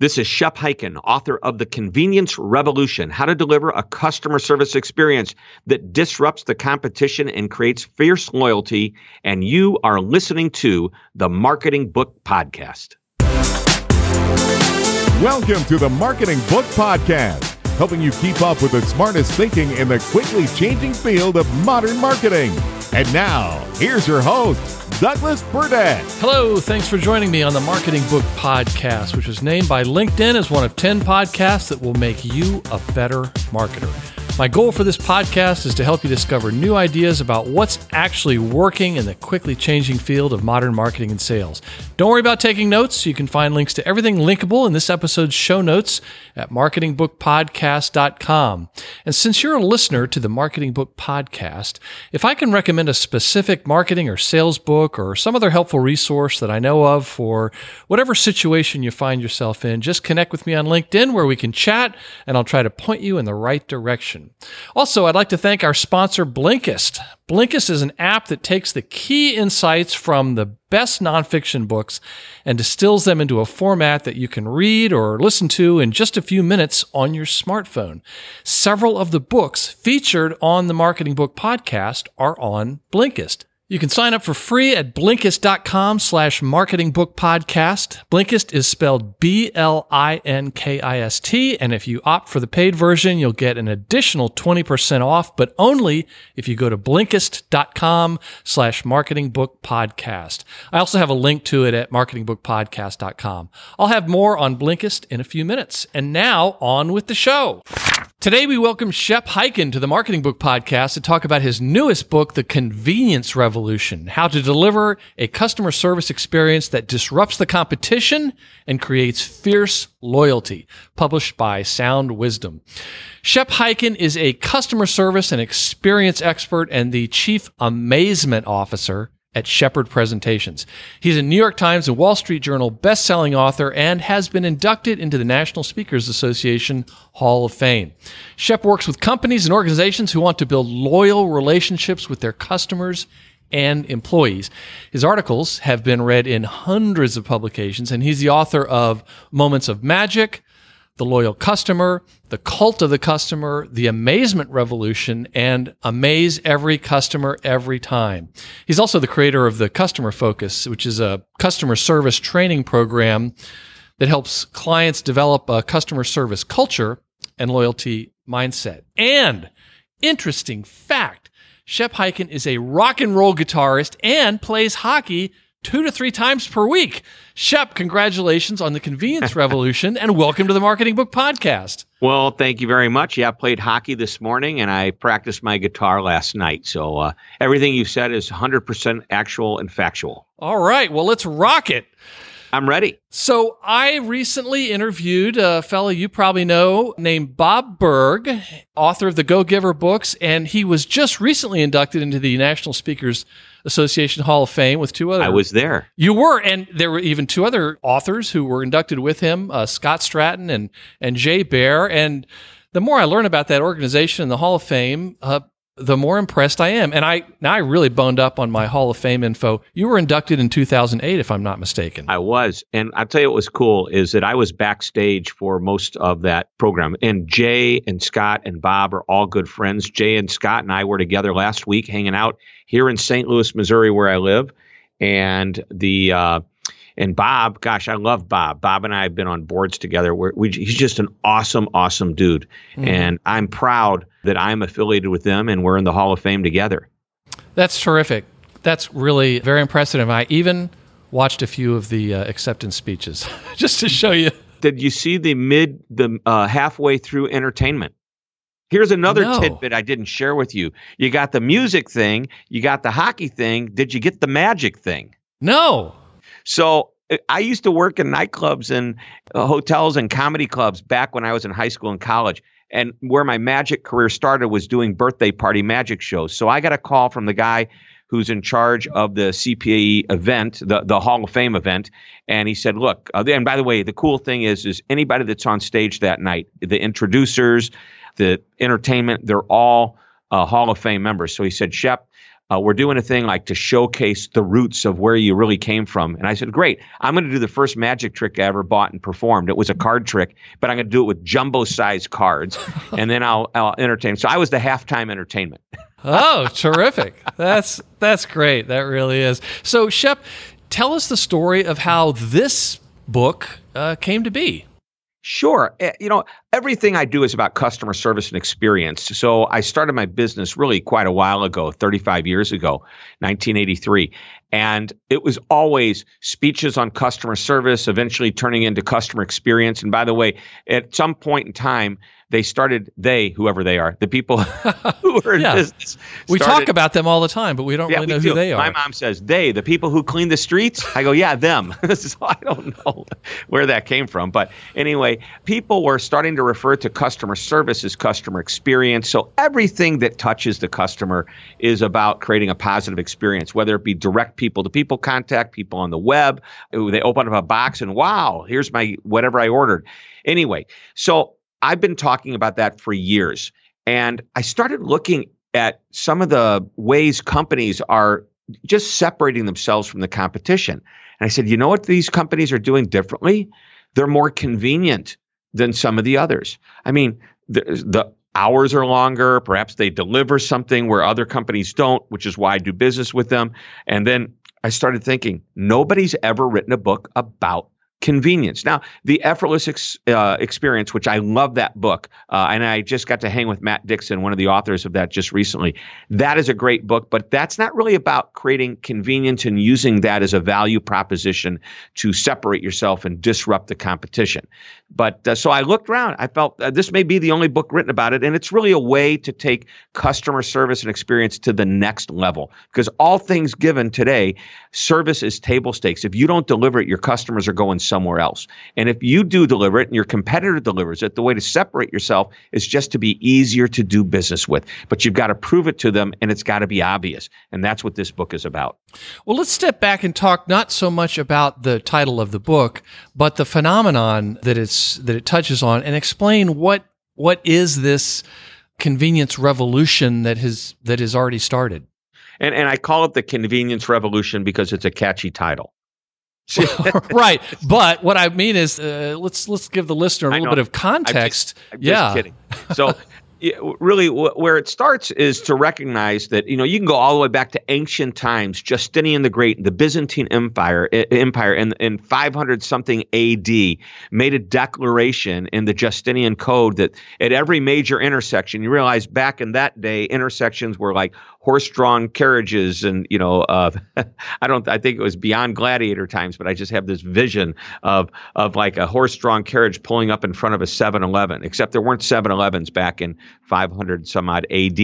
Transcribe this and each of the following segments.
This is Shep Hyken, author of The Convenience Revolution How to Deliver a Customer Service Experience that Disrupts the Competition and Creates Fierce Loyalty. And you are listening to the Marketing Book Podcast. Welcome to the Marketing Book Podcast, helping you keep up with the smartest thinking in the quickly changing field of modern marketing. And now, here's your host, Douglas Burdett. Hello, thanks for joining me on the Marketing Book Podcast, which was named by LinkedIn as one of 10 podcasts that will make you a better marketer. My goal for this podcast is to help you discover new ideas about what's actually working in the quickly changing field of modern marketing and sales. Don't worry about taking notes. You can find links to everything linkable in this episode's show notes at marketingbookpodcast.com. And since you're a listener to the Marketing Book Podcast, if I can recommend a specific marketing or sales book or some other helpful resource that I know of for whatever situation you find yourself in, just connect with me on LinkedIn where we can chat and I'll try to point you in the right direction. Also, I'd like to thank our sponsor, Blinkist. Blinkist is an app that takes the key insights from the best nonfiction books and distills them into a format that you can read or listen to in just a few minutes on your smartphone. Several of the books featured on the Marketing Book podcast are on Blinkist. You can sign up for free at Blinkist.com slash marketing book podcast. Blinkist is spelled B-L-I-N-K-I-S-T. And if you opt for the paid version, you'll get an additional 20% off, but only if you go to Blinkist.com slash marketing book podcast. I also have a link to it at marketingbookpodcast.com. I'll have more on Blinkist in a few minutes. And now on with the show. Today, we welcome Shep Hyken to the Marketing Book Podcast to talk about his newest book, The Convenience Revolution How to Deliver a Customer Service Experience that Disrupts the Competition and Creates Fierce Loyalty, published by Sound Wisdom. Shep Hyken is a customer service and experience expert and the Chief Amazement Officer at Shepard Presentations. He's a New York Times and Wall Street Journal best-selling author and has been inducted into the National Speakers Association Hall of Fame. Shep works with companies and organizations who want to build loyal relationships with their customers and employees. His articles have been read in hundreds of publications and he's the author of Moments of Magic, the loyal customer, the cult of the customer, the amazement revolution, and amaze every customer every time. He's also the creator of the Customer Focus, which is a customer service training program that helps clients develop a customer service culture and loyalty mindset. And interesting fact, Shep Hyken is a rock and roll guitarist and plays hockey two to three times per week. Shep, congratulations on the convenience revolution and welcome to the Marketing Book Podcast. Well, thank you very much. Yeah, I played hockey this morning and I practiced my guitar last night. So uh, everything you said is 100% actual and factual. All right. Well, let's rock it. I'm ready. So I recently interviewed a fellow you probably know named Bob Burg, author of the Go Giver books, and he was just recently inducted into the National Speakers Association Hall of Fame with two other. I was there. You were, and there were even two other authors who were inducted with him, uh, Scott Stratten and and Jay Baer. And the more I learn about that organization and the Hall of Fame, uh, the more impressed I am. And I now I really boned up on my Hall of Fame info. You were inducted in 2008, if I'm not mistaken. I was, and I'll tell you what was cool is that I was backstage for most of that program. And Jay and Scott and Bob are all good friends. Jay and Scott and I were together last week, hanging out here in St. Louis, Missouri, where I live. And the uh, and Bob, gosh, I love Bob. Bob and I have been on boards together. Where we, he's just an awesome, awesome dude, mm. and I'm proud that I'm affiliated with them and we're in the Hall of Fame together. That's terrific. That's really very impressive. I even watched a few of the uh, acceptance speeches just to show you. Did you see the mid, the uh, halfway through entertainment? Here's another no. tidbit I didn't share with you. You got the music thing, you got the hockey thing. Did you get the magic thing? No. So uh, I used to work in nightclubs and uh, hotels and comedy clubs back when I was in high school and college. And where my magic career started was doing birthday party magic shows. So I got a call from the guy who's in charge of the CPAE event, the, the Hall of Fame event. And he said, look, uh, and by the way, the cool thing is, is anybody that's on stage that night, the introducers, the entertainment, they're all uh, Hall of Fame members. So he said, Shep, uh, we're doing a thing like to showcase the roots of where you really came from. And I said, great, I'm going to do the first magic trick I ever bought and performed. It was a card trick, but I'm going to do it with jumbo sized cards, and then I'll, I'll entertain. So I was the halftime entertainment. oh, terrific! That's that's great. That really is. So, Shep, tell us the story of how this book uh, came to be. Sure. Eh, you know, everything I do is about customer service and experience. So I started my business really quite a while ago, 35 years ago, 1983. And it was always speeches on customer service, eventually turning into customer experience. And by the way, at some point in time, they started they whoever they are the people who are in yeah. business we talk about them all the time but we don't yeah, really know do. who they are my mom says they the people who clean the streets i go yeah them so i don't know where that came from but anyway people were starting to refer to customer service as customer experience so everything that touches the customer is about creating a positive experience whether it be direct people to people contact people on the web they open up a box and wow here's my whatever i ordered anyway so I've been talking about that for years. And I started looking at some of the ways companies are just separating themselves from the competition. And I said, you know what these companies are doing differently? They're more convenient than some of the others. I mean, the, the hours are longer. Perhaps they deliver something where other companies don't, which is why I do business with them. And then I started thinking, nobody's ever written a book about convenience. Now, the effortless ex, uh, experience, which I love that book, uh, and I just got to hang with Matt Dixon, one of the authors of that, just recently. That is a great book, but that's not really about creating convenience and using that as a value proposition to separate yourself and disrupt the competition. But uh, so I looked around. I felt uh, this may be the only book written about it, and it's really a way to take customer service and experience to the next level. Because all things given today, service is table stakes. If you don't deliver it, your customers are going somewhere else. And if you do deliver it and your competitor delivers it, the way to separate yourself is just to be easier to do business with. But you've got to prove it to them, and it's got to be obvious. And that's what this book is about. Well, let's step back and talk not so much about the title of the book, but the phenomenon that it's that it touches on and explain what what is this convenience revolution that has that has already started. And and I call it the convenience revolution because it's a catchy title. right, but what I mean is, uh, let's let's give the listener a little bit of context. I'm just, I'm yeah, kidding. So really where it starts is to recognize that you know you can go all the way back to ancient times justinian the great the byzantine empire empire in, in 500 something ad made a declaration in the justinian code that at every major intersection you realize back in that day intersections were like horse-drawn carriages and you know uh, i don't i think it was beyond gladiator times but i just have this vision of of like a horse-drawn carriage pulling up in front of a 7-eleven except there weren't 7-elevens back in 500 some odd ad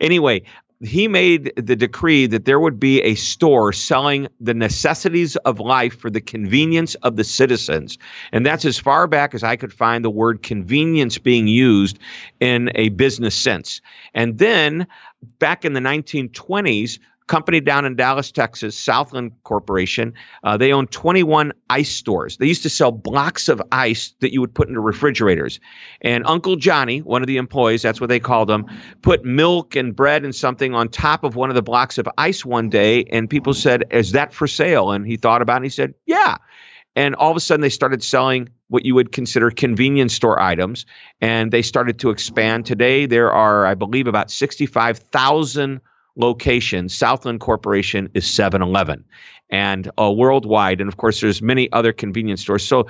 anyway he made the decree that there would be a store selling the necessities of life for the convenience of the citizens. And that's as far back as I could find the word convenience being used in a business sense. And then back in the 1920s, company down in Dallas, Texas, Southland Corporation. Uh, they own 21 ice stores. They used to sell blocks of ice that you would put into refrigerators. And Uncle Johnny, one of the employees, that's what they called him, put milk and bread and something on top of one of the blocks of ice one day. And people said, Is that for sale? And he thought about it and he said, Yeah. And all of a sudden, they started selling what you would consider convenience store items, and they started to expand. Today, there are, I believe, about 65,000 locations. Southland Corporation is 7 Eleven and uh, worldwide. And of course, there's many other convenience stores. So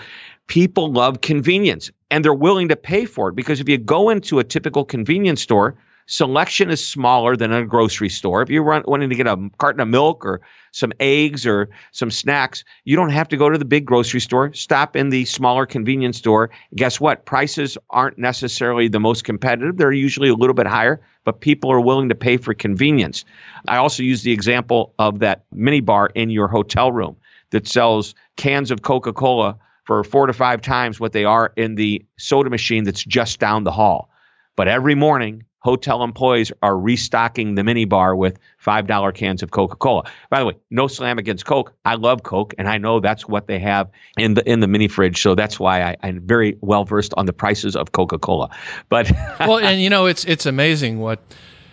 people love convenience and they're willing to pay for it because if you go into a typical convenience store, selection is smaller than a grocery store. If you're wanting to get a carton of milk or some eggs or some snacks, you don't have to go to the big grocery store. Stop in the smaller convenience store. Guess what? Prices aren't necessarily the most competitive. They're usually a little bit higher, but people are willing to pay for convenience. I also use the example of that mini bar in your hotel room that sells cans of Coca-Cola for four to five times what they are in the soda machine that's just down the hall. But every morning, hotel employees are restocking the mini bar with $5 cans of Coca-Cola. By the way, no slam against Coke. I love Coke and I know that's what they have in the in the mini fridge. So that's why I, I'm very well versed on the prices of Coca-Cola. But Well, and you know, it's it's amazing what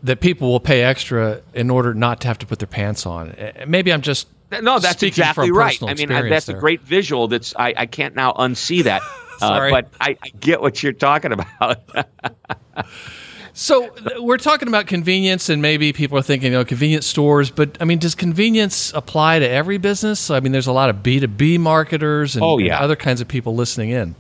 that people will pay extra in order not to have to put their pants on. Uh, Maybe I'm just no, that's exactly right. I mean, that's there. a great visual. That's I, I can't now unsee that. Sorry. Uh, but I, I get what you're talking about. So we're talking about convenience, and maybe people are thinking, oh, convenience stores. But I mean, does convenience apply to every business? I mean, there's a lot of B two B marketers and, Oh, and other kinds of people listening in.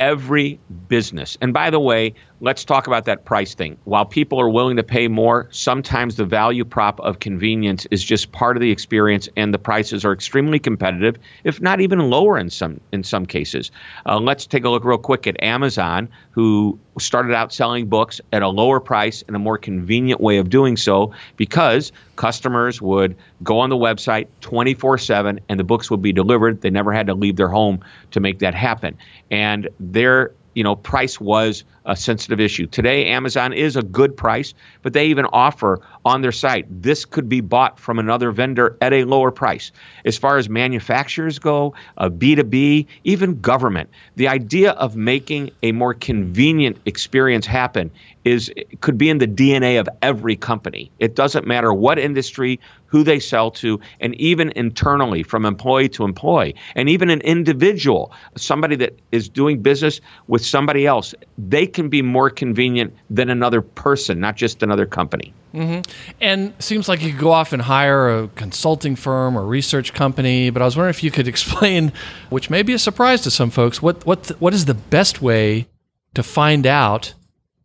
every business. And by the way, let's talk about that price thing. While people are willing to pay more, sometimes the value prop of convenience is just part of the experience, and the prices are extremely competitive, if not even lower in some in some cases. Uh, let's take a look real quick at Amazon, who started out selling books at a lower price and a more convenient way of doing so because customers would go on the website 24 7 and the books would be delivered. They never had to leave their home to make that happen. And their you know, price was a sensitive issue. Today, Amazon is a good price, but they even offer on their site this could be bought from another vendor at a lower price. As far as manufacturers go, uh, B2B, even government, the idea of making a more convenient experience happen is could be in the DNA of every company. It doesn't matter what industry, who they sell to, and even internally from employee to employee, and even an individual, somebody that is doing business with somebody else, they can be more convenient than another person, not just another company. Mm-hmm. And seems like you could go off and hire a consulting firm or research company. But I was wondering if you could explain, which may be a surprise to some folks, what what what is the best way to find out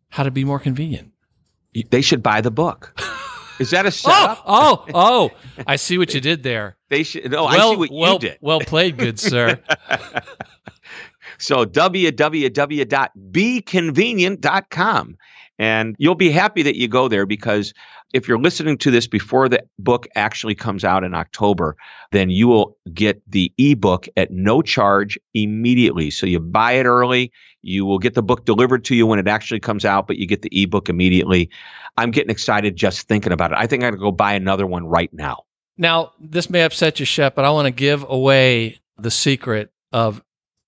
how to be more convenient? They should buy the book. Is that a Oh, setup? oh, oh! I see what you did there. They should. No, well, I see what well, you did. well played, good sir. So www.beconvenient.com. And you'll be happy that you go there because if you're listening to this before the book actually comes out in October, then you will get the ebook at no charge immediately. So you buy it early, you will get the book delivered to you when it actually comes out, but you get the ebook immediately. I'm getting excited just thinking about it. I think I'm going to go buy another one right now. Now, this may upset you, Shep, but I want to give away the secret of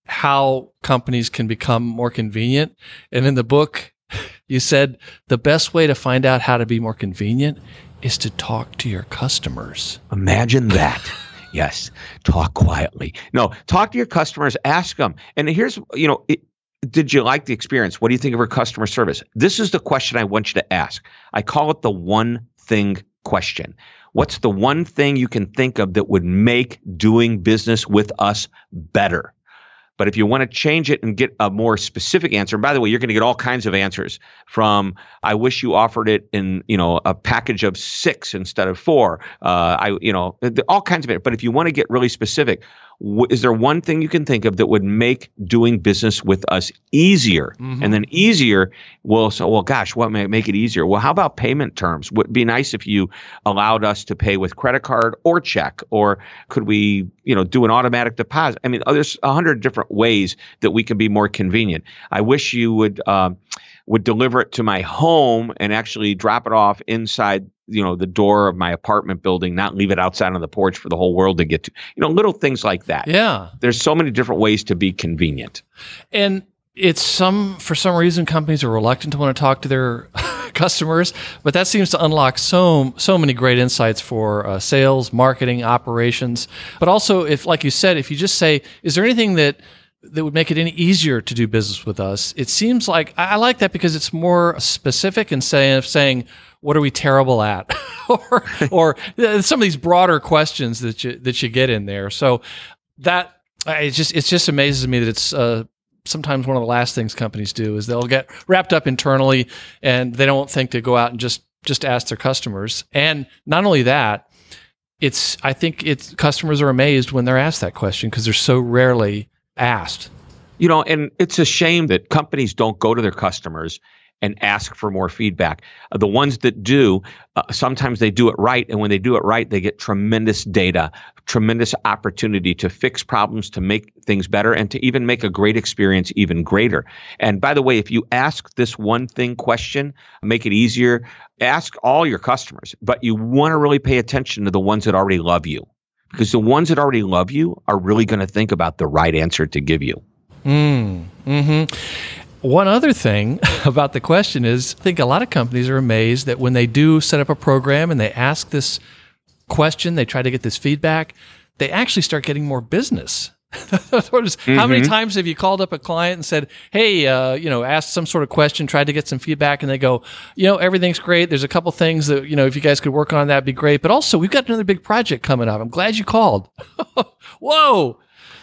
how companies can become more convenient. And in the book, you said the best way to find out how to be more convenient is to talk to your customers. Imagine that. yes. Talk quietly. No, talk to your customers, ask them. And here's, you know, it, did you like the experience? What do you think of our customer service? This is the question I want you to ask. I call it the one thing question. What's the one thing you can think of that would make doing business with us better? But if you want to change it and get a more specific answer, and by the way, you're going to get all kinds of answers from I wish you offered it in, you know, a package of six instead of four. Uh, I, you know, all kinds of it. But if you want to get really specific, is there one thing you can think of that would make doing business with us easier? And then easier will so well, gosh, what may make it easier? Well, how about payment terms? Would be nice if you allowed us to pay with credit card or check, or could we, you know, do an automatic deposit? I mean, oh, there's a hundred different ways that we can be more convenient. I wish you would um, would deliver it to my home and actually drop it off inside you know the door of my apartment building not leave it outside on the porch for the whole world to get to you know little things like that Yeah. there's so many different ways to be convenient And it's some for some reason companies are reluctant to want to talk to their customers, but that seems to unlock so so many great insights for uh, sales, marketing, operations. But also, if like you said, if you just say, "Is there anything that that would make it any easier to do business with us?" It seems like I like that because it's more specific and saying of saying. What are we terrible at, or or uh, some of these broader questions that you that you get in there? So that it just it just amazes me that it's uh, sometimes one of the last things companies do is they'll get wrapped up internally and they don't think to go out and just just ask their customers. And not only that, it's I think it's customers are amazed when they're asked that question because they're so rarely asked. you know and it's a shame that companies don't go to their customers and ask for more feedback. Uh, the ones that do uh, sometimes they do it right and when they do it right they get tremendous data tremendous opportunity to fix problems to make things better and to even make a great experience even greater. And by the way if you ask this one thing question make it easier ask all your customers but you want to really pay attention to the ones that already love you because the ones that already love you are really going to think about the right answer to give you Mm, hmm one other thing about the question is I think a lot of companies are amazed that when they do set up a program and they ask this question, they try to get this feedback, they actually start getting more business. mm-hmm. How many mm-hmm. times have you called up a client and said, "Hey, uh, you know, asked some sort of question, tried to get some feedback," and they go, "You know, everything's great. There's a couple things that you know, if you guys could work on, that'd be great. But also, we've got another big project coming up. I'm glad you called. Whoa!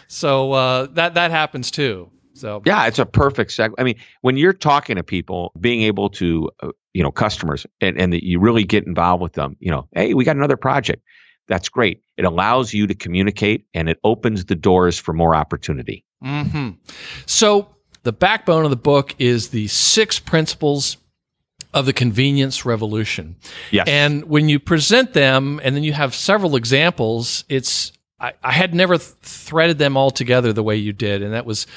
So uh, that that happens too. So yeah, it's a perfect seg. I mean, when you're talking to people, being able to, uh, you know, customers, and and that you really get involved with them. You know, hey, we got another project. That's great. It allows you to communicate, and it opens the doors for more opportunity. Mm-hmm. So the backbone of the book is the six principles of the convenience revolution. Yes. And when you present them, and then you have several examples, it's I, I had never th- threaded them all together the way you did, and that was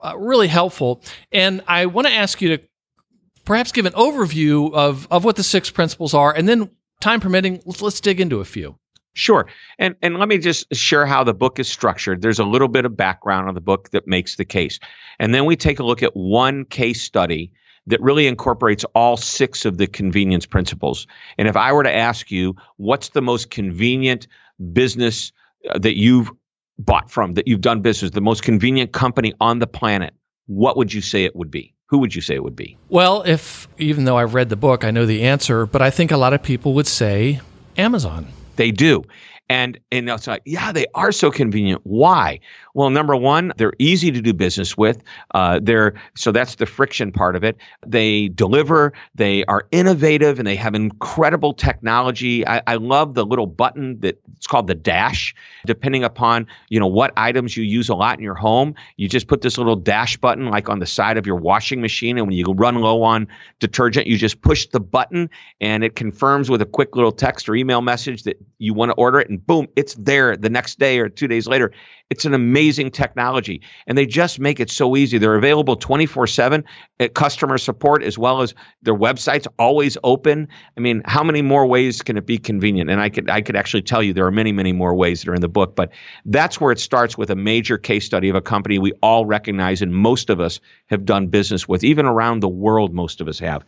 uh, really helpful. And I want to ask you to perhaps give an overview of, of what the six principles are, and then, time permitting, let's, let's dig into a few. Sure. And and let me just share how the book is structured. There's a little bit of background on the book that makes the case. And then we take a look at one case study that really incorporates all six of the convenience principles. And if I were to ask you, what's the most convenient business uh, that you've bought from, that you've done business, the most convenient company on the planet, what would you say it would be? Who would you say it would be? Well, if even though I've read the book, I know the answer, but I think a lot of people would say Amazon. They do. And and it's like, yeah, they are so convenient. Why? Well, number one, they're easy to do business with. Uh, they're so that's the friction part of it. They deliver. They are innovative, and they have incredible technology. I, I love the little button that it's called the dash. Depending upon you know what items you use a lot in your home, you just put this little dash button like on the side of your washing machine, and when you run low on detergent, you just push the button, and it confirms with a quick little text or email message that you want to order it, and boom, it's there the next day or two days later. It's an amazing technology, and they just make it so easy. They're available 24 7 at customer support as well as their website's always open. I mean, how many more ways can it be convenient? And I could I could actually tell you there are many, many more ways that are in the book, but that's where it starts with a major case study of a company we all recognize and most of us have done business with, even around the world, most of us have.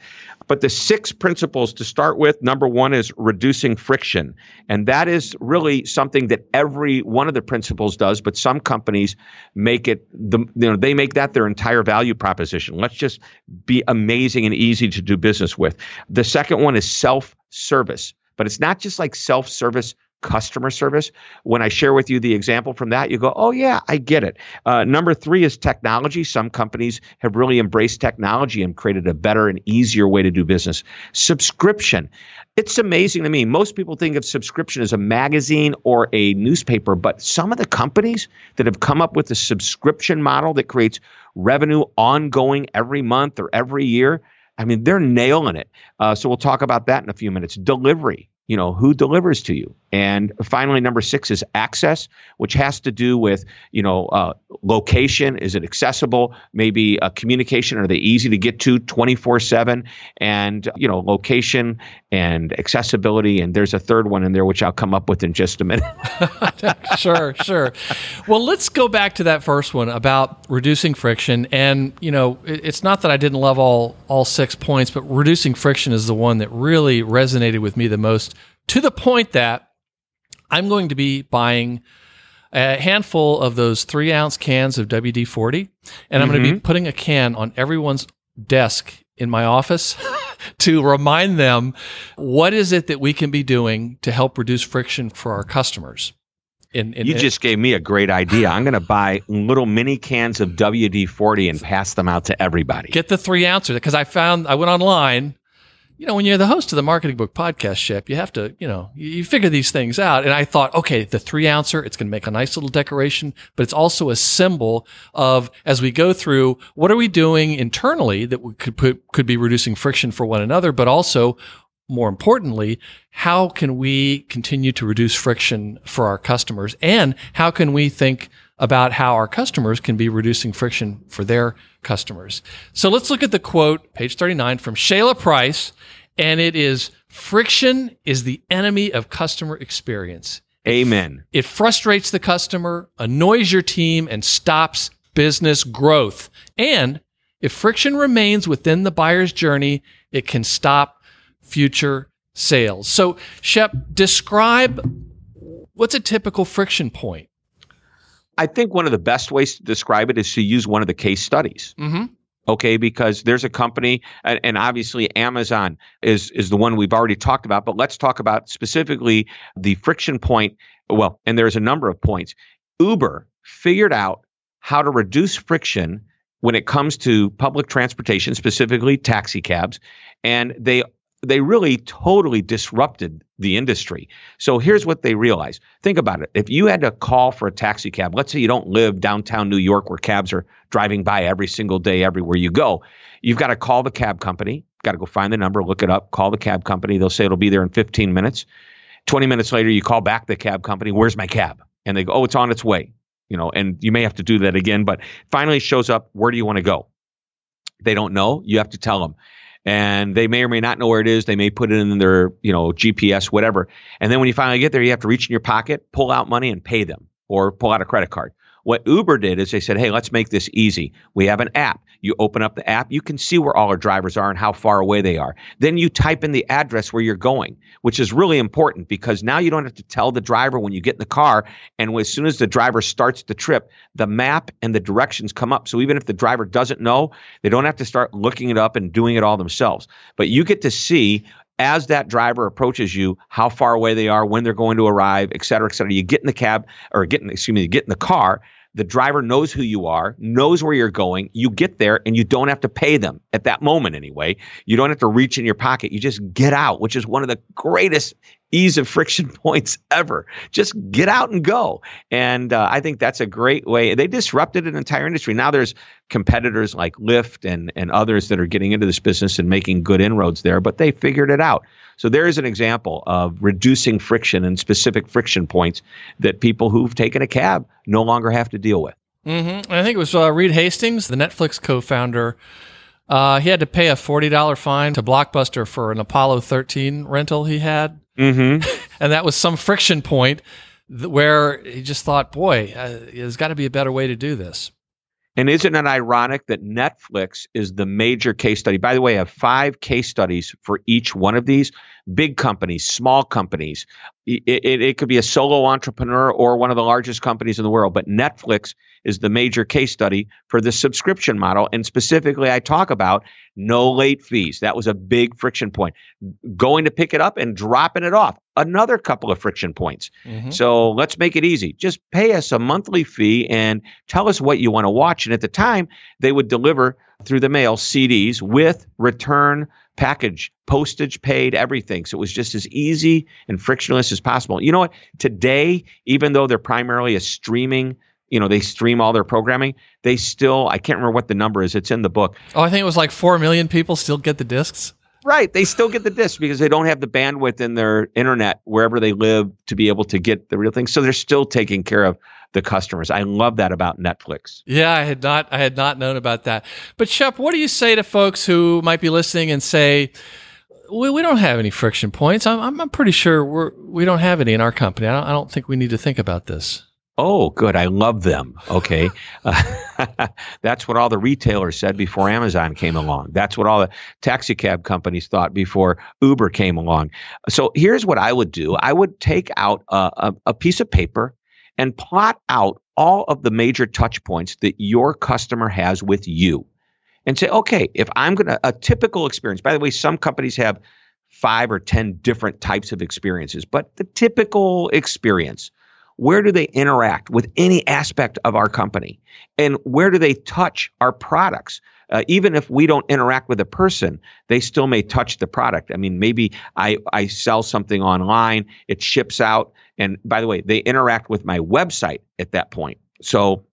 But the six principles to start with number one is reducing friction. And that is really something that every one of the principles does. But but some companies make it the you know they make that their entire value proposition. Let's just be amazing and easy to do business with. The second one is self-service, but it's not just like self-service customer service. When I share with you the example from that, you go, oh, yeah, I get it. Uh, number three is technology. Some companies have really embraced technology and created a better and easier way to do business. Subscription. It's amazing to me. Most people think of subscription as a magazine or a newspaper, but some of the companies that have come up with a subscription model that creates revenue ongoing every month or every year, I mean, they're nailing it. Uh, so we'll talk about that in a few minutes. Delivery you know who delivers to you. And finally number six is access which has to do with you know uh, location. Is it accessible? Maybe a communication. Are they easy to get to 24 7 and you know location and accessibility. And there's a third one in there which i'll come up with in just a minute. Sure sure. Well let's go back to that first one about reducing friction. And you know it's not that i didn't love all all six points but reducing friction is the one that really resonated with me the most to the point that I'm going to be buying a handful of those three ounce cans of WD 40, and I'm mm-hmm. going to be putting a can on everyone's desk in my office to remind them what is it that we can be doing to help reduce friction for our customers. In, in, you just gave me a great idea. I'm going to buy little mini cans of WD 40 and pass them out to everybody. Get the three ouncer because I found I went online you know, when you're the host of the Marketing Book Podcast, Shep, you have to, you know, you figure these things out. And I thought, okay, the three ouncer, it's going to make a nice little decoration, but it's also a symbol of as we go through, what are we doing internally that we could put, could be reducing friction for one another, but also more importantly, how can we continue to reduce friction for our customers? And how can we think about how our customers can be reducing friction for their customers. So let's look at the quote, page 39 from Shayla Price, and it is friction is the enemy of customer experience. Amen. It frustrates the customer, annoys your team, and stops business growth. And If friction remains within the buyer's journey, it can stop future sales. So, Shep, describe what's a typical friction point? I think one of the best ways to describe it is to use one of the case studies. Mm-hmm. Okay, because there's a company, and, and, obviously Amazon is is the one we've already talked about. But let's talk about specifically the friction point. Well, and there's a number of points. Uber figured out how to reduce friction when it comes to public transportation, specifically taxi cabs, and they they really totally disrupted the industry. So here's what they realized. Think about it. If you had to call for a taxi cab, let's say you don't live downtown New York where cabs are driving by every single day everywhere you go, you've got to call the cab company, got to go find the number, look it up, call the cab company. They'll say it'll be there in 15 minutes. 20 minutes later, you call back the cab company, where's my cab? And they go, oh, it's on its way. You know, and you may have to do that again, but finally shows up, where do you want to go? They don't know. You have to tell them and they may or may not know where it is. They may put it in their, you know, GPS, whatever. And then when you finally get there, you have to reach in your pocket, pull out money, and pay them, or pull out a credit card. What Uber did is they said, hey, let's make this easy. We have an app. You open up the app, you can see where all our drivers are and how far away they are. Then you type in the address where you're going, which is really important because now you don't have to tell the driver when you get in the car. And as soon as the driver starts the trip, the map and the directions come up. So even if the driver doesn't know, they don't have to start looking it up and doing it all themselves. But you get to see as that driver approaches you, how far away they are, when they're going to arrive, et cetera, et cetera. You get in the cab or get in, excuse me, you get in the car. The driver knows who you are, knows where you're going. You get there and you don't have to pay them at that moment anyway. You don't have to reach in your pocket. You just get out, which is one of the greatest ease of friction points ever. Just get out and go. And uh, I think that's a great way. They disrupted an entire industry. Now there's competitors like Lyft and, and others that are getting into this business and making good inroads there, but they figured it out. So there is an example of reducing friction and specific friction points that people who've taken a cab no longer have to deal with. Mm-hmm. I think it was uh, Reed Hastings, the Netflix co-founder. Uh, he had to pay a forty dollar fine to Blockbuster for an Apollo 13 rental he had, mm-hmm. and that was some friction point where he just thought, "Boy, uh, there's got to be a better way to do this." And isn't it ironic that Netflix is the major case study? By the way, I have five case studies for each one of these big companies, small companies. It, it, it, could be a solo entrepreneur or one of the largest companies in the world, but Netflix is the major case study for the subscription model. And specifically, I talk about no late fees. That was a big friction point. Going to pick it up and dropping it off, another couple of friction points. Mm-hmm. So let's make it easy. Just pay us a monthly fee and tell us what you want to watch. And at the time, they would deliver through the mail CDs with return package, postage paid, everything. So it was just as easy and frictionless as possible. You know what? Today, even though they're primarily a streaming you know they stream all their programming they still i can't remember what the number is it's in the book oh i think it was like 4 million people still get the discs right they still get the discs because they don't have the bandwidth in their internet wherever they live to be able to get the real thing so they're still taking care of the customers. I love that about Netflix. Yeah, I had not I had not known about that. But Shep, what do you say to folks who might be listening and say, we, we don't have any friction points. I'm, I'm pretty sure we're, we don't have any in our company. I don't, I don't think we need to think about this. Oh, good. I love them. Okay. Uh, that's what all the retailers said before Amazon came along. That's what all the taxi cab companies thought before Uber came along. So here's what I would do I would take out a, a, a piece of paper and plot out all of the major touch points that your customer has with you and say, okay, if I'm going to, a typical experience, by the way, some companies have five or 10 different types of experiences, but the typical experience, where do they interact with any aspect of our company? And where do they touch our products? Uh, even if we don't interact with a person, they still may touch the product. I mean, maybe I, I sell something online, it ships out. And by the way, they interact with my website at that point. So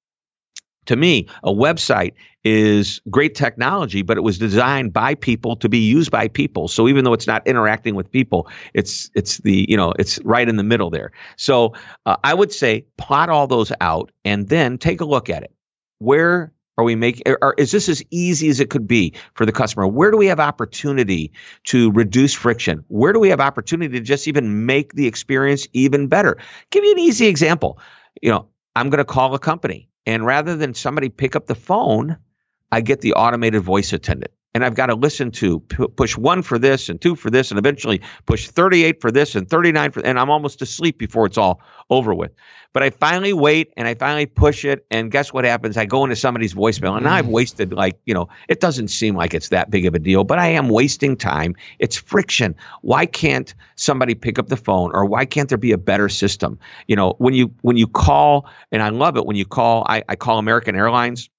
to me, a website is great technology, but it was designed by people to be used by people. So even though it's not interacting with people, it's it's the you know it's right in the middle there. So uh, I would say plot all those out and then take a look at it. Where are we making? Or is this as easy as it could be for the customer? Where do we have opportunity to reduce friction? Where do we have opportunity to just even make the experience even better? Give you an easy example. You know, I'm going to call a company, and rather than somebody pick up the phone I get the automated voice attendant and I've got to listen to p- push one for this and two for this and eventually push 38 for this and 39 for and I'm almost asleep before it's all over with. But I finally wait and I finally push it and guess what happens? I go into somebody's voicemail and mm. I've wasted like, you know, it doesn't seem like it's that big of a deal, but I am wasting time. It's friction. Why can't somebody pick up the phone or why can't there be a better system? You know, when you when you call and I love it when you call I, I call American Airlines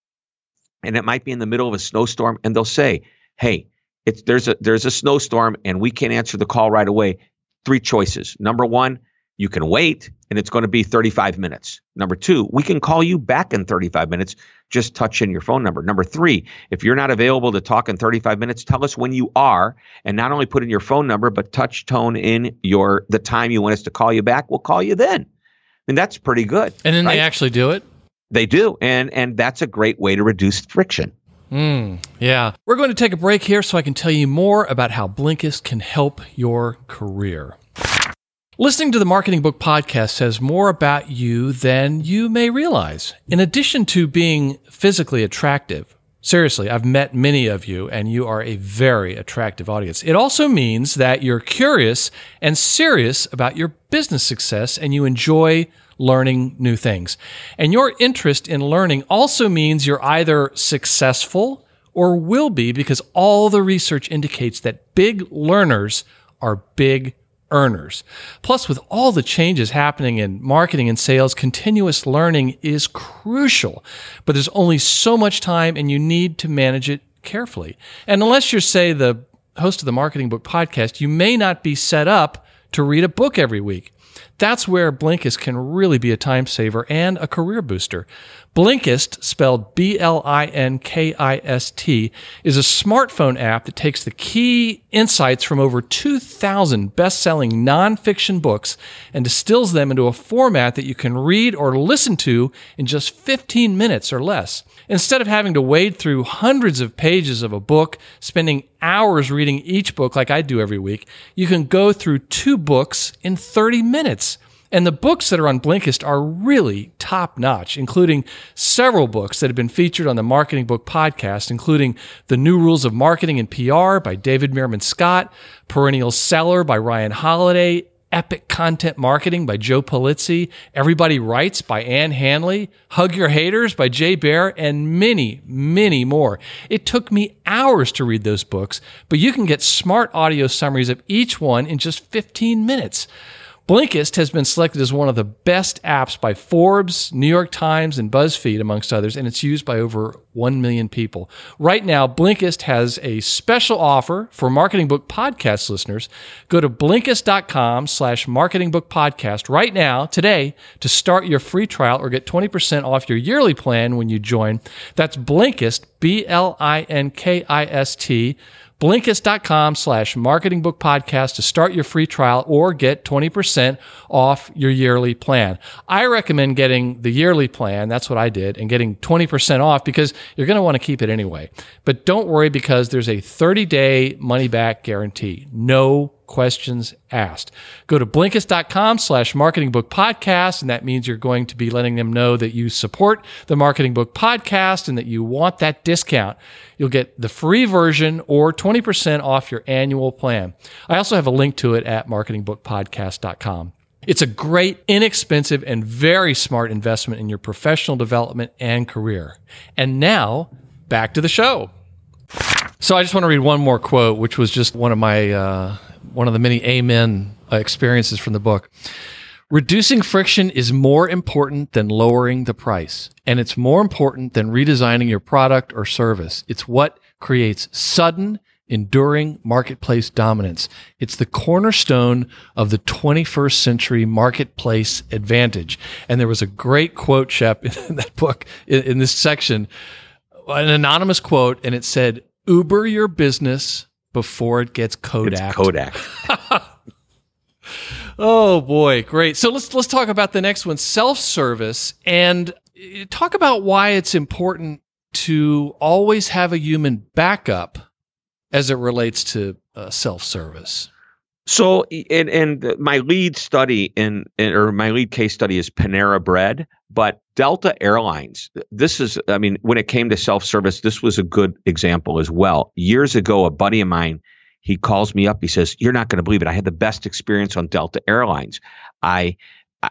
and it might be in the middle of a snowstorm and they'll say, "Hey, it's there's a there's a snowstorm and we can't answer the call right away." Three choices. Number 1, you can wait and it's going to be 35 minutes. Number 2, we can call you back in 35 minutes. Just touch in your phone number. Number 3, if you're not available to talk in 35 minutes, tell us when you are and not only put in your phone number but touch tone in your the time you want us to call you back. We'll call you then. I mean, that's pretty good. And then right? they actually do it? They do, and and that's a great way to reduce friction. Mm, yeah. We're going to take a break here so I can tell you more about how Blinkist can help your career. Listening to the Marketing Book Podcast says more about you than you may realize. In addition to being physically attractive, seriously, I've met many of you and you are a very attractive audience. It also means that you're curious and serious about your business success and you enjoy learning new things. And your interest in learning also means you're either successful or will be because all the research indicates that big learners are big earners. Plus, with all the changes happening in marketing and sales, continuous learning is crucial. But there's only so much time and you need to manage it carefully. And unless you're, say, the host of the Marketing Book Podcast, you may not be set up to read a book every week. That's where Blinkist can really be a time saver and a career booster. Blinkist, spelled B L I N K I S T, is a smartphone app that takes the key insights from over 2,000 best selling nonfiction books and distills them into a format that you can read or listen to in just 15 minutes or less. Instead of having to wade through hundreds of pages of a book, spending hours reading each book like I do every week, you can go through two books in 30 minutes. And the books that are on Blinkist are really top notch, including several books that have been featured on the Marketing Book podcast, including The New Rules of Marketing and PR by David Meerman Scott, Perennial Seller by Ryan Holiday, Epic Content Marketing by Joe Pulizzi, Everybody Writes by Ann Handley, Hug Your Haters by Jay Baer, and many, many more. It took me hours to read those books, but you can get smart audio summaries of each one in just 15 minutes. Blinkist has been selected as one of the best apps by Forbes, New York Times, and BuzzFeed, amongst others, and it's used by over 1 million people. Right now, Blinkist has a special offer for Marketing Book Podcast listeners. Go to Blinkist.com slash Marketing Book Podcast right now, today, to start your free trial or get 20% off your yearly plan when you join. That's Blinkist, B L I N K I S T Blinkist.com slash marketing book podcast to start your free trial or get 20% off your yearly plan. I recommend getting the yearly plan. That's what I did and getting 20% off because you're going to want to keep it anyway. But don't worry because there's a 30 day money back guarantee. No questions asked. Go to Blinkist.com slash marketing book podcast. And that means you're going to be letting them know that you support the marketing book podcast and that you want that discount. You'll get the free version or 20% off your annual plan. I also have a link to it at marketingbookpodcast.com. It's a great, inexpensive, and very smart investment in your professional development and career. And now, back to the show. So I just want to read one more quote, which was just one of my uh, one of the many amen uh, experiences from the book. Reducing friction is more important than lowering the price, and it's more important than redesigning your product or service. It's what creates sudden, enduring marketplace dominance. It's the cornerstone of the 21st century marketplace advantage. And there was a great quote, Shep, in that book, in, in this section, an anonymous quote, and it said, Uber your business before it gets Kodak. It's Kodak. oh boy, great. So let's let's talk about the next one, self-service, and uh, talk about why it's important to always have a human backup as it relates to uh, self-service. So, and, and my lead study in, in, or my lead case study is Panera Bread, but Delta Airlines. This is, I mean, when it came to self service, this was a good example as well. Years ago, a buddy of mine, he calls me up. He says, "You're not going to believe it. I had the best experience on Delta Airlines. I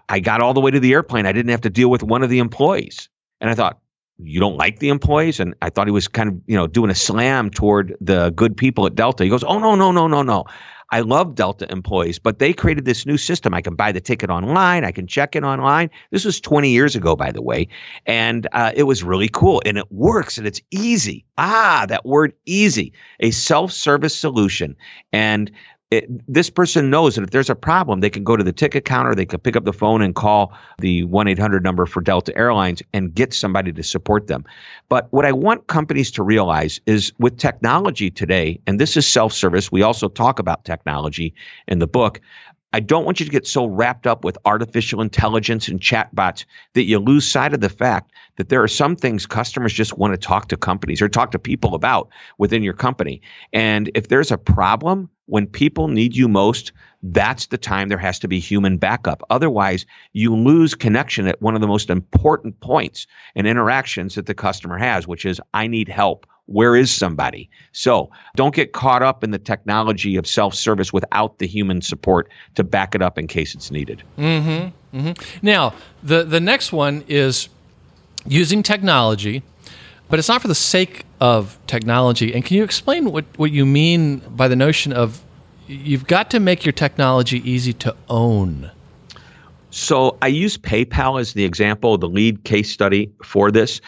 I got all the way to the airplane. I didn't have to deal with one of the employees." And I thought, you don't like the employees and i thought he was kind of you know doing a slam toward the good people at delta he goes oh no no no no no I love Delta employees, but they created this new system. I can buy the ticket online. I can check in online. This was 20 years ago, by the way. And uh, it was really cool and it works and it's easy. Ah, that word easy, a self service solution. And it, this person knows that if there's a problem, they can go to the ticket counter, they can pick up the phone and call the 1 800 number for Delta Airlines and get somebody to support them. But what I want companies to realize is with technology today, and this is self service, we also talk about technology in the book. I don't want you to get so wrapped up with artificial intelligence and chatbots that you lose sight of the fact that there are some things customers just want to talk to companies or talk to people about within your company. And if there's a problem, when people need you most, that's the time there has to be human backup. Otherwise, you lose connection at one of the most important points and interactions that the customer has, which is, I need help. Where is somebody? So don't get caught up in the technology of self service without the human support to back it up in case it's needed. Mm-hmm, mm-hmm. Now, the, the next one is using technology but it's not for the sake of technology. And can you explain what, what you mean by the notion of you've got to make your technology easy to own? So I use PayPal as the example, the lead case study for this.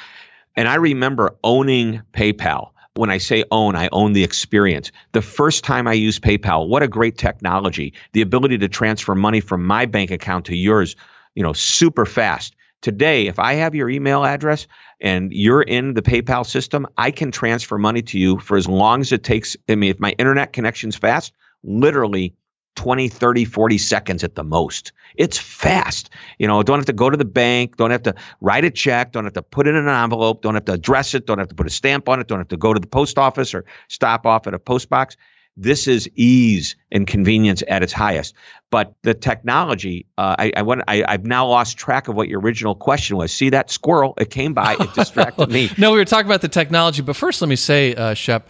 And I remember owning PayPal. When I say own, I own the experience. The first time I used PayPal, what a great technology. The ability to transfer money from my bank account to yours, you know, super fast. Today, if I have your email address and you're in the PayPal system, I can transfer money to you for as long as it takes. I mean, if my internet connection's fast, literally 20, 30, 40 seconds at the most. It's fast. You know, don't have to go to the bank, don't have to write a check, don't have to put it in an envelope, don't have to address it, don't have to put a stamp on it, don't have to go to the post office or stop off at a post box. This is ease and convenience at its highest. But the technology, uh, I, I, want, I, I've now lost track of what your original question was. See that squirrel? It came by, it distracted me. no, we were talking about the technology. But first, let me say, uh, Shep,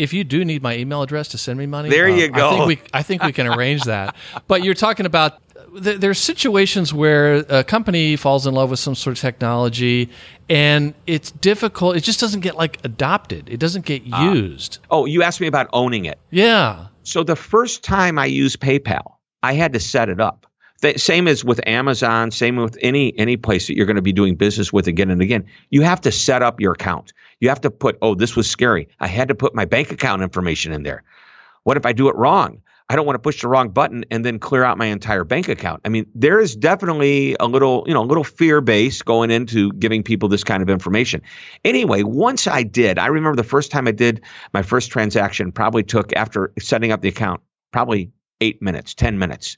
if you do need my email address to send me money, there you um, go. I think we, I think we can arrange that. But you're talking about there's situations where a company falls in love with some sort of technology and it's difficult it just doesn't get like adopted. It doesn't get uh, used. Oh you asked me about owning it. Yeah. So the first time i used paypal i had to set it up the, same as with amazon same with any any place that you're going to be doing business with again and again you have to set up your account you have to put oh this was scary i had to put my bank account information in there what if i do it wrong I don't want to push the wrong button and then clear out my entire bank account. I mean, there is definitely a little, you know, a little fear base going into giving people this kind of information. Anyway, once I did, I remember the first time I did my first transaction probably took after setting up the account probably 8 minutes, 10 minutes.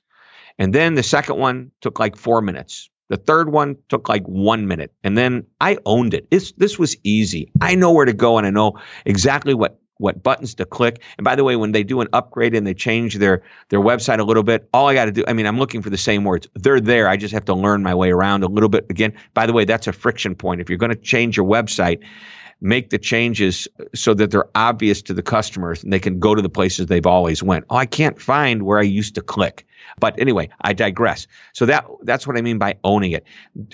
And then the second one took like 4 minutes. The third one took like one minute, and then I owned it. It's, this was easy. I know where to go, and I know exactly what what buttons to click. And by the way, when they do an upgrade and they change their their website a little bit, all I got to do, I mean, I'm looking for the same words. They're there. I just have to learn my way around a little bit. Again, by the way, that's a friction point. If you're going to change your website, make the changes so that they're obvious to the customers and they can go to the places they've always went. Oh, I can't find where I used to click. But anyway, I digress. So that that's what I mean by owning it.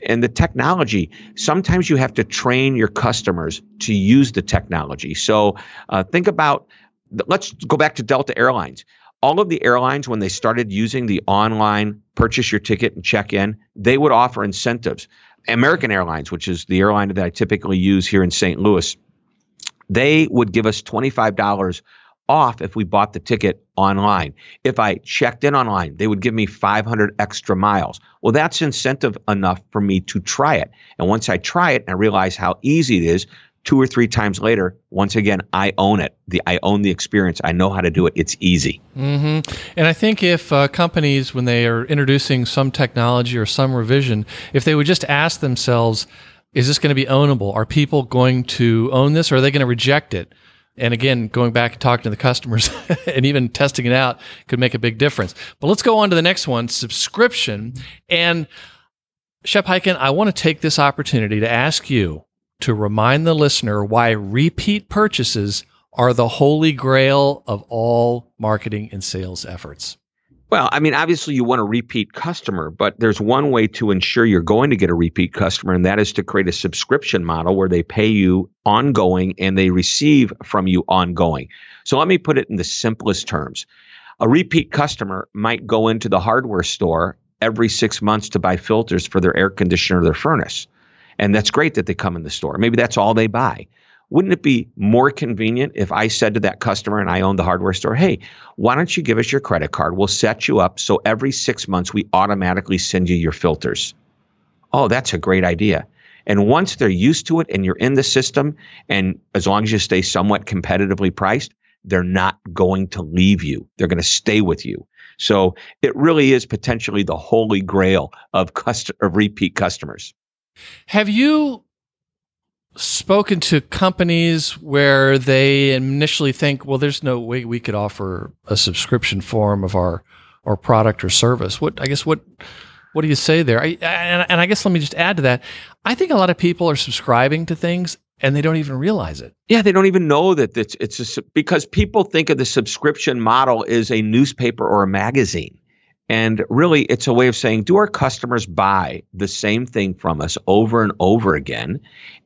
And the technology, sometimes you have to train your customers to use the technology. So uh, think about let's go back to Delta Airlines. All of the airlines, when they started using the online purchase your ticket and check in, they would offer incentives. American Airlines, which is the airline that I typically use here in St. Louis, they would give us $25 off if we bought the ticket online. If I checked in online, they would give me 500 extra miles. Well, that's incentive enough for me to try it. And once I try it and I realize how easy it is, two or three times later, once again, I own it. The I own the experience. I know how to do it. It's easy. Mm-hmm. And I think if uh, companies, when they are introducing some technology or some revision, if they would just ask themselves, "Is this going to be ownable? Are people going to own this, or are they going to reject it?" And again, going back and talking to the customers and even testing it out could make a big difference. But let's go on to the next one subscription. And Shep Hyken, I want to take this opportunity to ask you to remind the listener why repeat purchases are the holy grail of all marketing and sales efforts. Well, I mean, obviously you want a repeat customer, but there's one way to ensure you're going to get a repeat customer, and that is to create a subscription model where they pay you ongoing and they receive from you ongoing. So let me put it in the simplest terms. A repeat customer might go into the hardware store every six months to buy filters for their air conditioner or their furnace. And that's great that they come in the store. Maybe that's all they buy. Wouldn't it be more convenient if I said to that customer and I own the hardware store, hey, why don't you give us your credit card? We'll set you up so every six months we automatically send you your filters. Oh, that's a great idea. And once they're used to it and you're in the system, and as long as you stay somewhat competitively priced, they're not going to leave you. They're going to stay with you. So it really is potentially the holy grail of, cust- of repeat customers. Have you spoken to companies where they initially think, well, there's no way we could offer a subscription form of our our product or service. What I guess what what do you say there? I, and, and I guess let me just add to that. I think a lot of people are subscribing to things and they don't even realize it. Yeah, they don't even know that it's it's a, because people think of the subscription model as a newspaper or a magazine. And really, it's a way of saying, do our customers buy the same thing from us over and over again?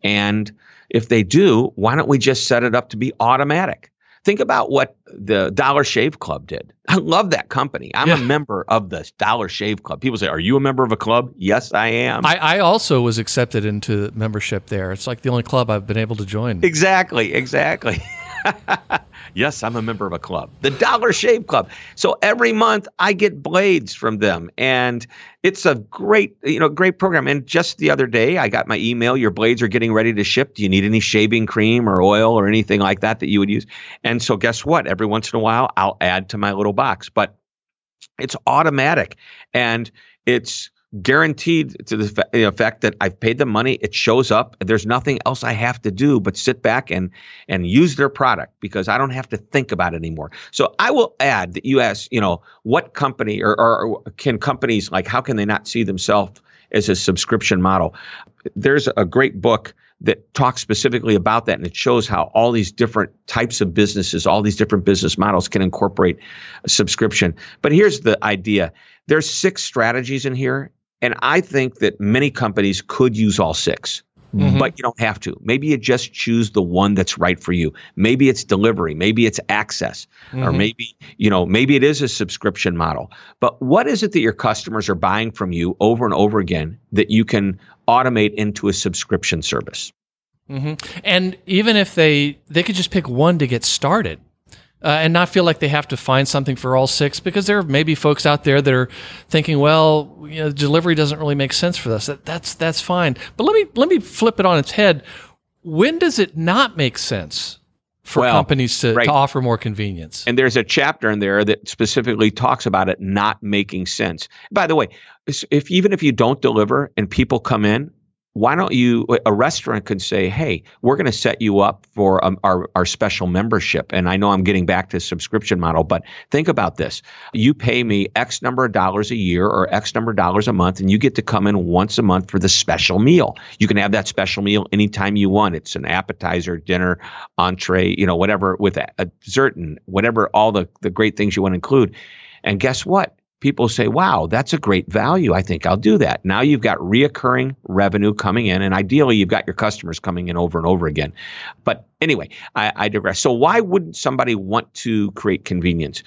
And if they do, why don't we just set it up to be automatic? Think about what the Dollar Shave Club did. I love that company. I'm yeah. a member of the Dollar Shave Club. People say, Are you a member of a club? Yes, I am. I, I also was accepted into membership there. It's like the only club I've been able to join. Exactly, exactly. yes, I'm a member of a club, the Dollar Shave Club. So every month I get blades from them, and it's a great, you know, great program. And just the other day, I got my email: your blades are getting ready to ship. Do you need any shaving cream or oil or anything like that that you would use? And so, guess what? Every once in a while, I'll add to my little box, but it's automatic, and it's guaranteed to the effect that I've paid the money. It shows up. There's nothing else I have to do but sit back and and use their product because I don't have to think about it anymore. So I will add that you ask, you know, what company or, or can companies like how can they not see themselves as a subscription model? There's a great book that talks specifically about that and it shows how all these different types of businesses all these different business models can incorporate subscription but here's the idea there's six strategies in here and I think that many companies could use all 6 mm-hmm. but you don't have to. Maybe you just choose the one that's right for you. Maybe it's delivery, maybe it's access, mm-hmm. or maybe, you know, maybe it is a subscription model. But what is it that your customers are buying from you over and over again that you can automate into a subscription service? Mm-hmm. And even if they they could just pick one to get started, uh, and not feel like they have to find something for all six because there may be folks out there that are thinking, well, you know, delivery doesn't really make sense for us. That, that's that's fine. But let me let me flip it on its head. When does it not make sense for well, companies to, right. to offer more convenience? And there's a chapter in there that specifically talks about it not making sense. By the way, if even if you don't deliver and people come in, why don't you a restaurant could say hey we're going to set you up for um, our, our special membership. And i know i'm getting back to subscription model but think about this. You pay me x number of dollars a year or x number of dollars a month and you get to come in once a month for the special meal. You can have that special meal anytime you want. It's an appetizer dinner entree you know whatever with a dessert and whatever all the, the great things you want to include. And guess what people say, wow, that's a great value. I think I'll do that. Now you've got reoccurring revenue coming in, and ideally you've got your customers coming in over and over again. But anyway, I, I digress. So why wouldn't somebody want to create convenience?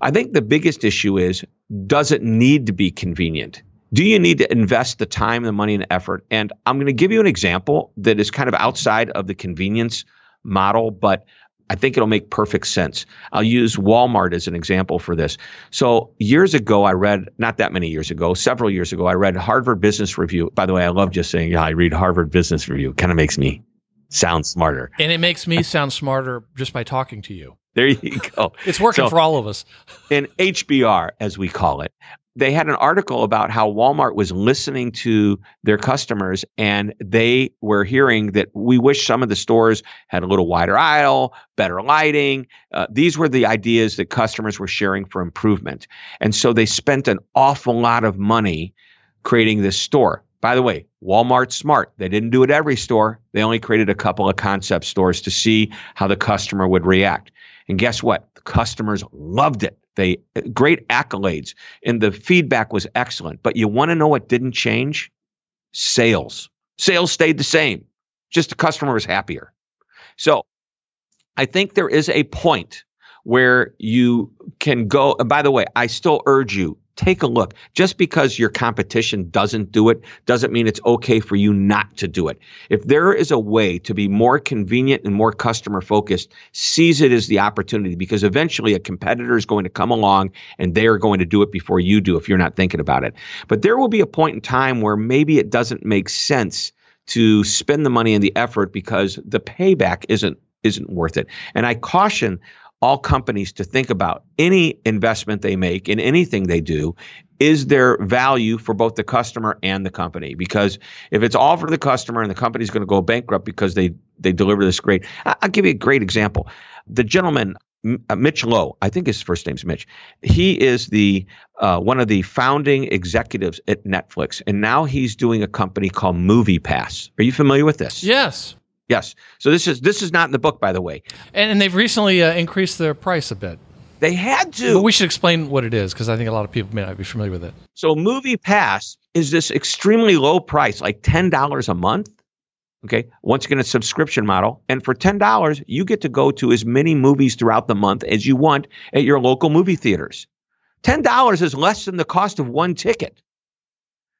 I think the biggest issue is does it need to be convenient? Do you need to invest the time, the money, and the effort? And I'm going to give you an example that is kind of outside of the convenience model, but I think it'll make perfect sense. I'll use Walmart as an example for this. So, years ago, I read, not that many years ago, several years ago, I read Harvard Business Review. By the way, I love just saying, yeah, I read Harvard Business Review. It kind of makes me sound smarter. And it makes me sound smarter just by talking to you. There you go. it's working so, for all of us. in HBR, as we call it, they had an article about how Walmart was listening to their customers and they were hearing that we wish some of the stores had a little wider aisle, better lighting. Uh, these were the ideas that customers were sharing for improvement. And so they spent an awful lot of money creating this store. By the way, Walmart smart. They didn't do it every store. They only created a couple of concept stores to see how the customer would react. And guess what? The customers loved it. They uh, great accolades and the feedback was excellent. But you want to know what didn't change? Sales. Sales stayed the same. Just the customer was happier. So I think there is a point where you can go. And by the way, I still urge you take a look. Just because your competition doesn't do it doesn't mean it's okay for you not to do it. If there is a way to be more convenient and more customer focused, seize it as the opportunity because eventually a competitor is going to come along and they are going to do it before you do if you're not thinking about it. But there will be a point in time where maybe it doesn't make sense to spend the money and the effort because the payback isn't isn't worth it. And I caution all companies to think about any investment they make in anything they do is there value for both the customer and the company because if it's all for the customer and the company's going to go bankrupt because they they deliver this great i'll give you a great example the gentleman uh, Mitch Lowe, I think his first name's Mitch. He is the uh, one of the founding executives at Netflix, and now he's doing a company called MoviePass. Are you familiar with this? Yes. Yes. So this is this is not in the book, by the way. And, and they've recently uh, increased their price a bit. They had to. But we should explain what it is because I think a lot of people may not be familiar with it. So MoviePass is this extremely low price, like ten dollars a month. Okay, once again, a subscription model, and for ten dollars, you get to go to as many movies throughout the month as you want at your local movie theaters. Ten dollars is less than the cost of one ticket.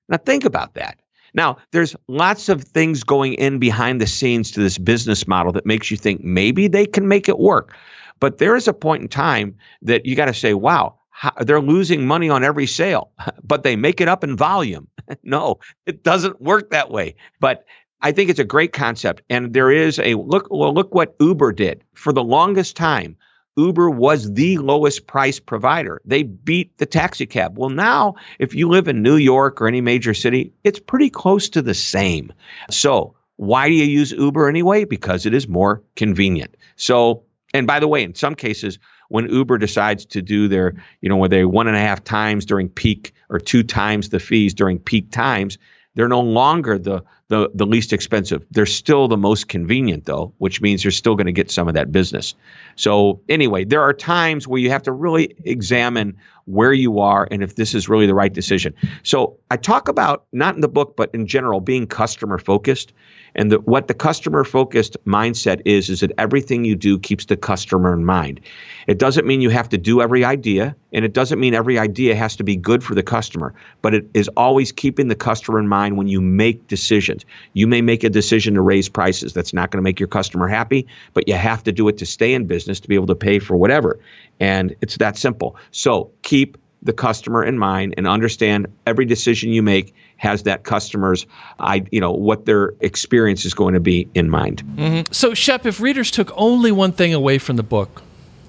Now think about that. Now, there's lots of things going in behind the scenes to this business model that makes you think maybe they can make it work. But there is a point in time that you got to say, wow, how, they're losing money on every sale, but they make it up in volume. no, it doesn't work that way. But I think it's a great concept. And there is a look, well, look what Uber did for the longest time. Uber was the lowest price provider. They beat the taxi cab. Well, now, if you live in New York or any major city, it's pretty close to the same. So, why do you use Uber anyway? Because it is more convenient. So, and by the way, in some cases, when Uber decides to do their, you know, where they one and a half times during peak or two times the fees during peak times, they're no longer the the the least expensive. They're still the most convenient though, which means you're still going to get some of that business. So anyway, there are times where you have to really examine where you are and if this is really the right decision. So I talk about not in the book but in general being customer focused and the, what the customer focused mindset is, is that everything you do keeps the customer in mind. It doesn't mean you have to do every idea, and it doesn't mean every idea has to be good for the customer, but it is always keeping the customer in mind when you make decisions. You may make a decision to raise prices. That's not going to make your customer happy, but you have to do it to stay in business to be able to pay for whatever. And it's that simple. So keep the customer in mind and understand every decision you make has that customer's I you know what their experience is going to be in mind. Mm-hmm. So Shep, if readers took only one thing away from the book,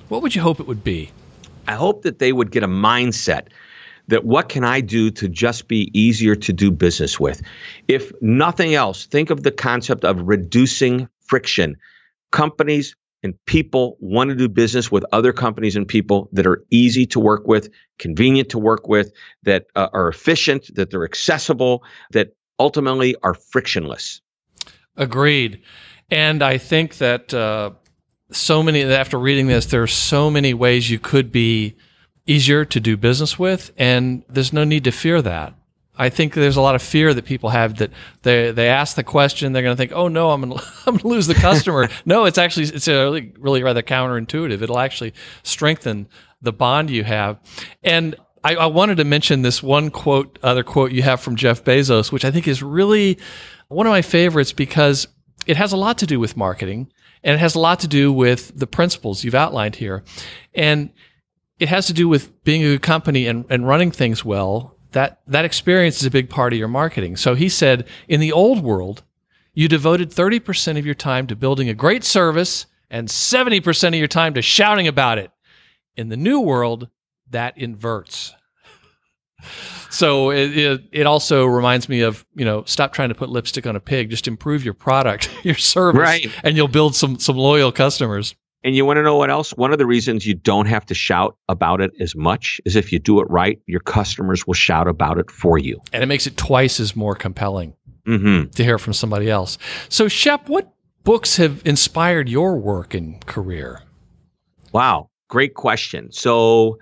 what would you hope it would be? I hope that they would get a mindset that what can I do to just be easier to do business with? If nothing else, think of the concept of reducing friction. Companies and people want to do business with other companies and people that are easy to work with, convenient to work with, that uh, are efficient, that they're accessible, that ultimately are frictionless. Agreed. And I think that uh, so many, after reading this, there are so many ways you could be easier to do business with, and there's no need to fear that. I think there's a lot of fear that people have that they they ask the question, they're going to think, "Oh no, I'm going I'm to lose the customer." no, it's actually it's really really rather counterintuitive. It'll actually strengthen the bond you have. And I, I wanted to mention this one quote, other quote you have from Jeff Bezos, which I think is really one of my favorites because it has a lot to do with marketing and it has a lot to do with the principles you've outlined here. And it has to do with being a good company and, and running things well that that experience is a big part of your marketing. So he said, in the old world, you devoted 30% of your time to building a great service and 70% of your time to shouting about it. In the new world, that inverts. so it, it, it also reminds me of you know stop trying to put lipstick on a pig. Just improve your product, your service, Right. and you'll build some some loyal customers. And you want to know what else? One of the reasons you don't have to shout about it as much is if you do it right, your customers will shout about it for you. And it makes it twice as more compelling Mm-hmm. to hear from somebody else. So, Shep, what books have inspired your work and career? Wow, great question. So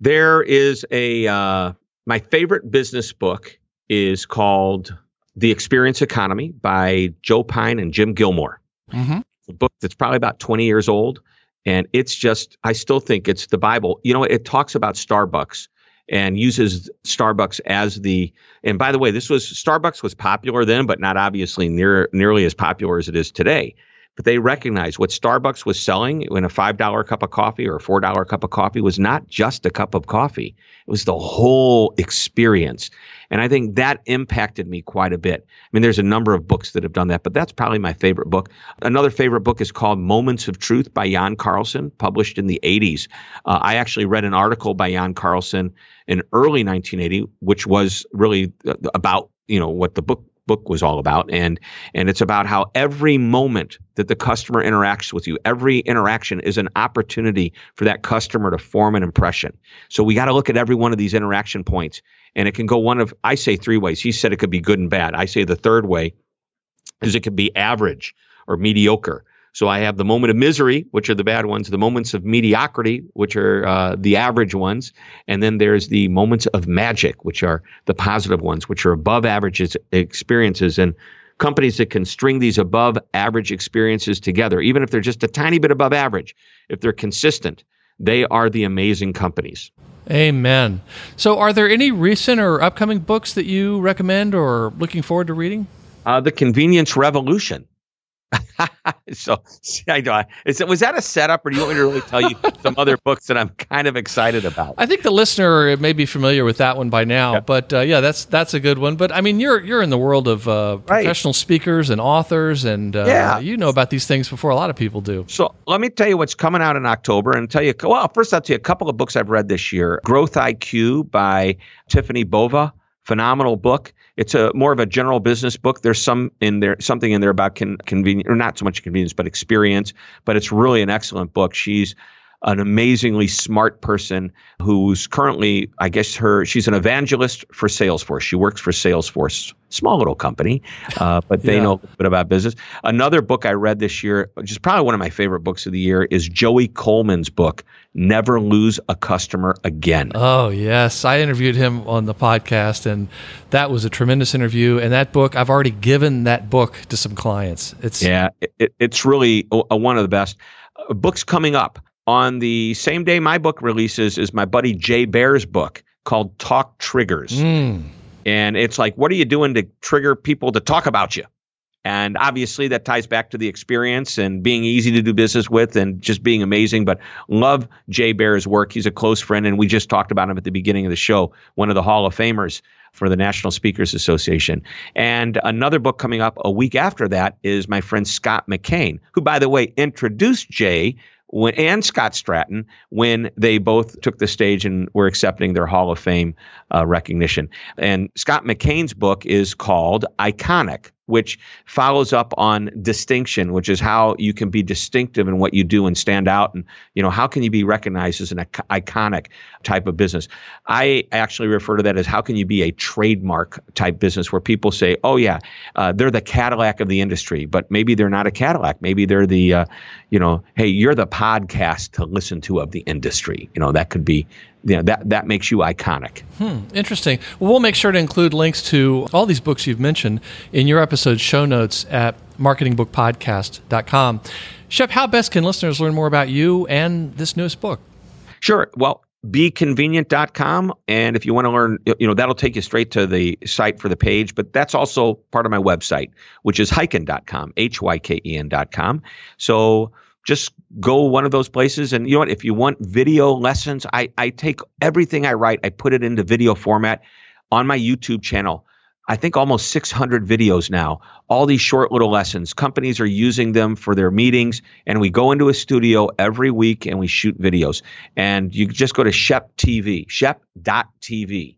there is a uh, my favorite business book is called The Experience Economy by Joe Pine and Jim Gilmore. Mm-hmm. A book that's probably about 20 years old and it's just i still think it's the bible. You know it talks about starbucks and uses starbucks as the and by the way this was starbucks was popular then but not obviously near nearly as popular as it is today but they recognized what starbucks was selling in a $5 cup of coffee or a $4 cup of coffee was not just a cup of coffee. It was the whole experience. And i think that impacted me quite a bit. I mean there's a number of books that have done that but that's probably my favorite book. Another favorite book is called Moments of Truth by Jan Carlzon, published in the 80s. Uh, I actually read an article by Jan Carlzon in early 1980, which was really uh, about you know what the book book was all about. And and it's about how every moment that the customer interacts with you every interaction is an opportunity for that customer to form an impression. So we got to look at every one of these interaction points and it can go one of i say three ways. He said it could be good and bad. I say the third way is it could be average or mediocre. So I have the moment of misery, which are the bad ones, the moments of mediocrity, which are uh, the average ones, and then there's the moments of magic, which are the positive ones, which are above average experiences. And companies that can string these above average experiences together, even if they're just a tiny bit above average, if they're consistent, they are the amazing companies. Amen. So, are there any recent or upcoming books that you recommend or looking forward to reading? Uh, the convenience revolution. so, see, I know. Is it, was that a setup, or do you want me to really tell you some other books that I'm kind of excited about? I think the listener may be familiar with that one by now, Yeah. but uh, yeah, that's that's a good one. But I mean, you're you're in the world of uh, Right. professional speakers and authors, and uh, Yeah. you know about these things before a lot of people do. So let me tell you what's coming out in October and tell you, well, first I'll tell you a couple of books I've read this year. Growth IQ by Tiffany Bova, phenomenal book. It's a more of a general business book. There's some in there, something in there about con- convenience, or not so much convenience, but experience. But it's really an excellent book. She's an amazingly smart person who's currently, I guess, her she's an evangelist for Salesforce. She works for Salesforce, small little company, uh, but they Yeah. know a little bit about business. Another book I read this year, which is probably one of my favorite books of the year, is Joey Coleman's book, Never Lose a Customer Again. Oh yes, I interviewed him on the podcast, and that was a tremendous interview. And that book, I've already given that book to some clients. It's Yeah, it- it, it's really a, a- one of the best. Uh, books coming up on the same day my book releases is my buddy Jay Baer's book called Talk Triggers. Mm. And it's like, what are you doing to trigger people to talk about you? And obviously, that ties back to the experience and being easy to do business with and just being amazing. But love Jay Baer's work. He's a close friend. And we just talked about him at the beginning of the show, one of the Hall of Famers for the National Speakers Association. And another book coming up a week after that is my friend Scott McKain, who, by the way, introduced Jay when, and Scott Stratten when they both took the stage and were accepting their Hall of Fame uh, recognition. And Scott McKain's book is called Iconic, which follows up on distinction, which is how you can be distinctive in what you do and stand out. And, you know, how can you be recognized as an iconic type of business? I actually refer to that as how can you be a trademark type business where people say, oh, yeah, uh, they're the Cadillac of the industry, but maybe they're not a Cadillac. Maybe they're the, uh, you know, hey, you're the podcast to listen to of the industry. You know, that could be, you know, that, that makes you iconic. Hmm, interesting. Well, we'll make sure to include links to all these books you've mentioned in your episode show notes at marketingbookpodcast.com. Shep, how best can listeners learn more about you and this newest book? Sure. Well, beconvenient.com. And if you want to learn, you know, that'll take you straight to the site for the page. But that's also part of my website, which is hyken.com, H Y K E N.com. So just go one of those places. And you know what? If you want video lessons, I, I take everything I write, I put it into video format on my YouTube channel. I think almost 600 videos now. All these short little lessons. Companies are using them for their meetings, and we go into a studio every week and we shoot videos. And you just go to Shep TV, shep.tv,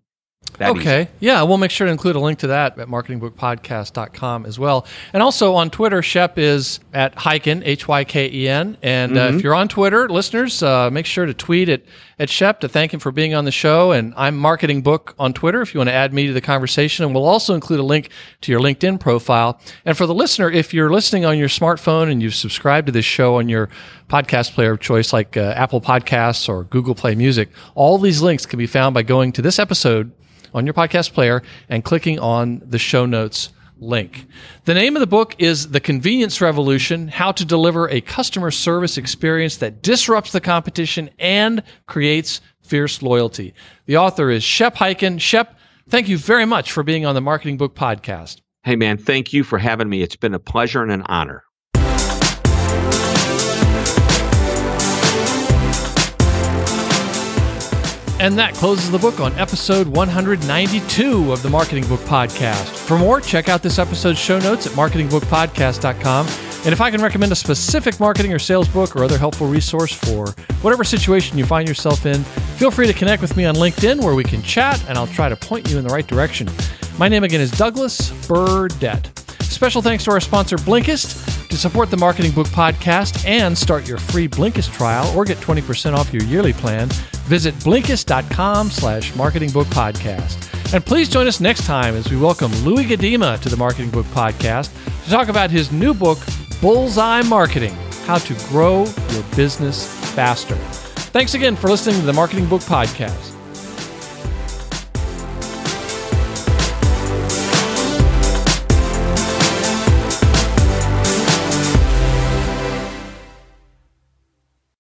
That okay. easy. Yeah, we'll make sure to include a link to that at marketingbookpodcast.com as well. And also on Twitter, Shep is at Hyken, H Y K E N. And uh, if you're on Twitter, listeners, uh, make sure to tweet at, at Shep to thank him for being on the show. And I'm Marketing Book on Twitter if you want to add me to the conversation. And we'll also include a link to your LinkedIn profile. And for the listener, if you're listening on your smartphone and you've subscribed to this show on your podcast player of choice like uh, Apple Podcasts or Google Play Music, all these links can be found by going to this episode on your podcast player and clicking on the show notes link. The name of the book is The Convenience Revolution How to Deliver a Customer Service Experience That Disrupts the Competition and Creates Fierce Loyalty. The author is Shep Hyken. Shep, thank you very much for being on the Marketing Book Podcast. Hey, man, thank you for having me. It's been a pleasure and an honor. And that closes the book on episode 192 of the Marketing Book Podcast. For more, check out this episode's show notes at marketingbookpodcast.com. And if I can recommend a specific marketing or sales book or other helpful resource for whatever situation you find yourself in, feel free to connect with me on LinkedIn where we can chat and I'll try to point you in the right direction. My name again is Douglas Burdett. Special thanks to our sponsor, Blinkist. To support the Marketing Book Podcast and start your free Blinkist trial or get 20% off your yearly plan, visit Blinkist.com slash Marketing Book Podcast. And please join us next time as we welcome Louis Gudema to the Marketing Book Podcast to talk about his new book, Bullseye Marketing, How to Grow Your Business Faster. Thanks again for listening to the Marketing Book Podcast.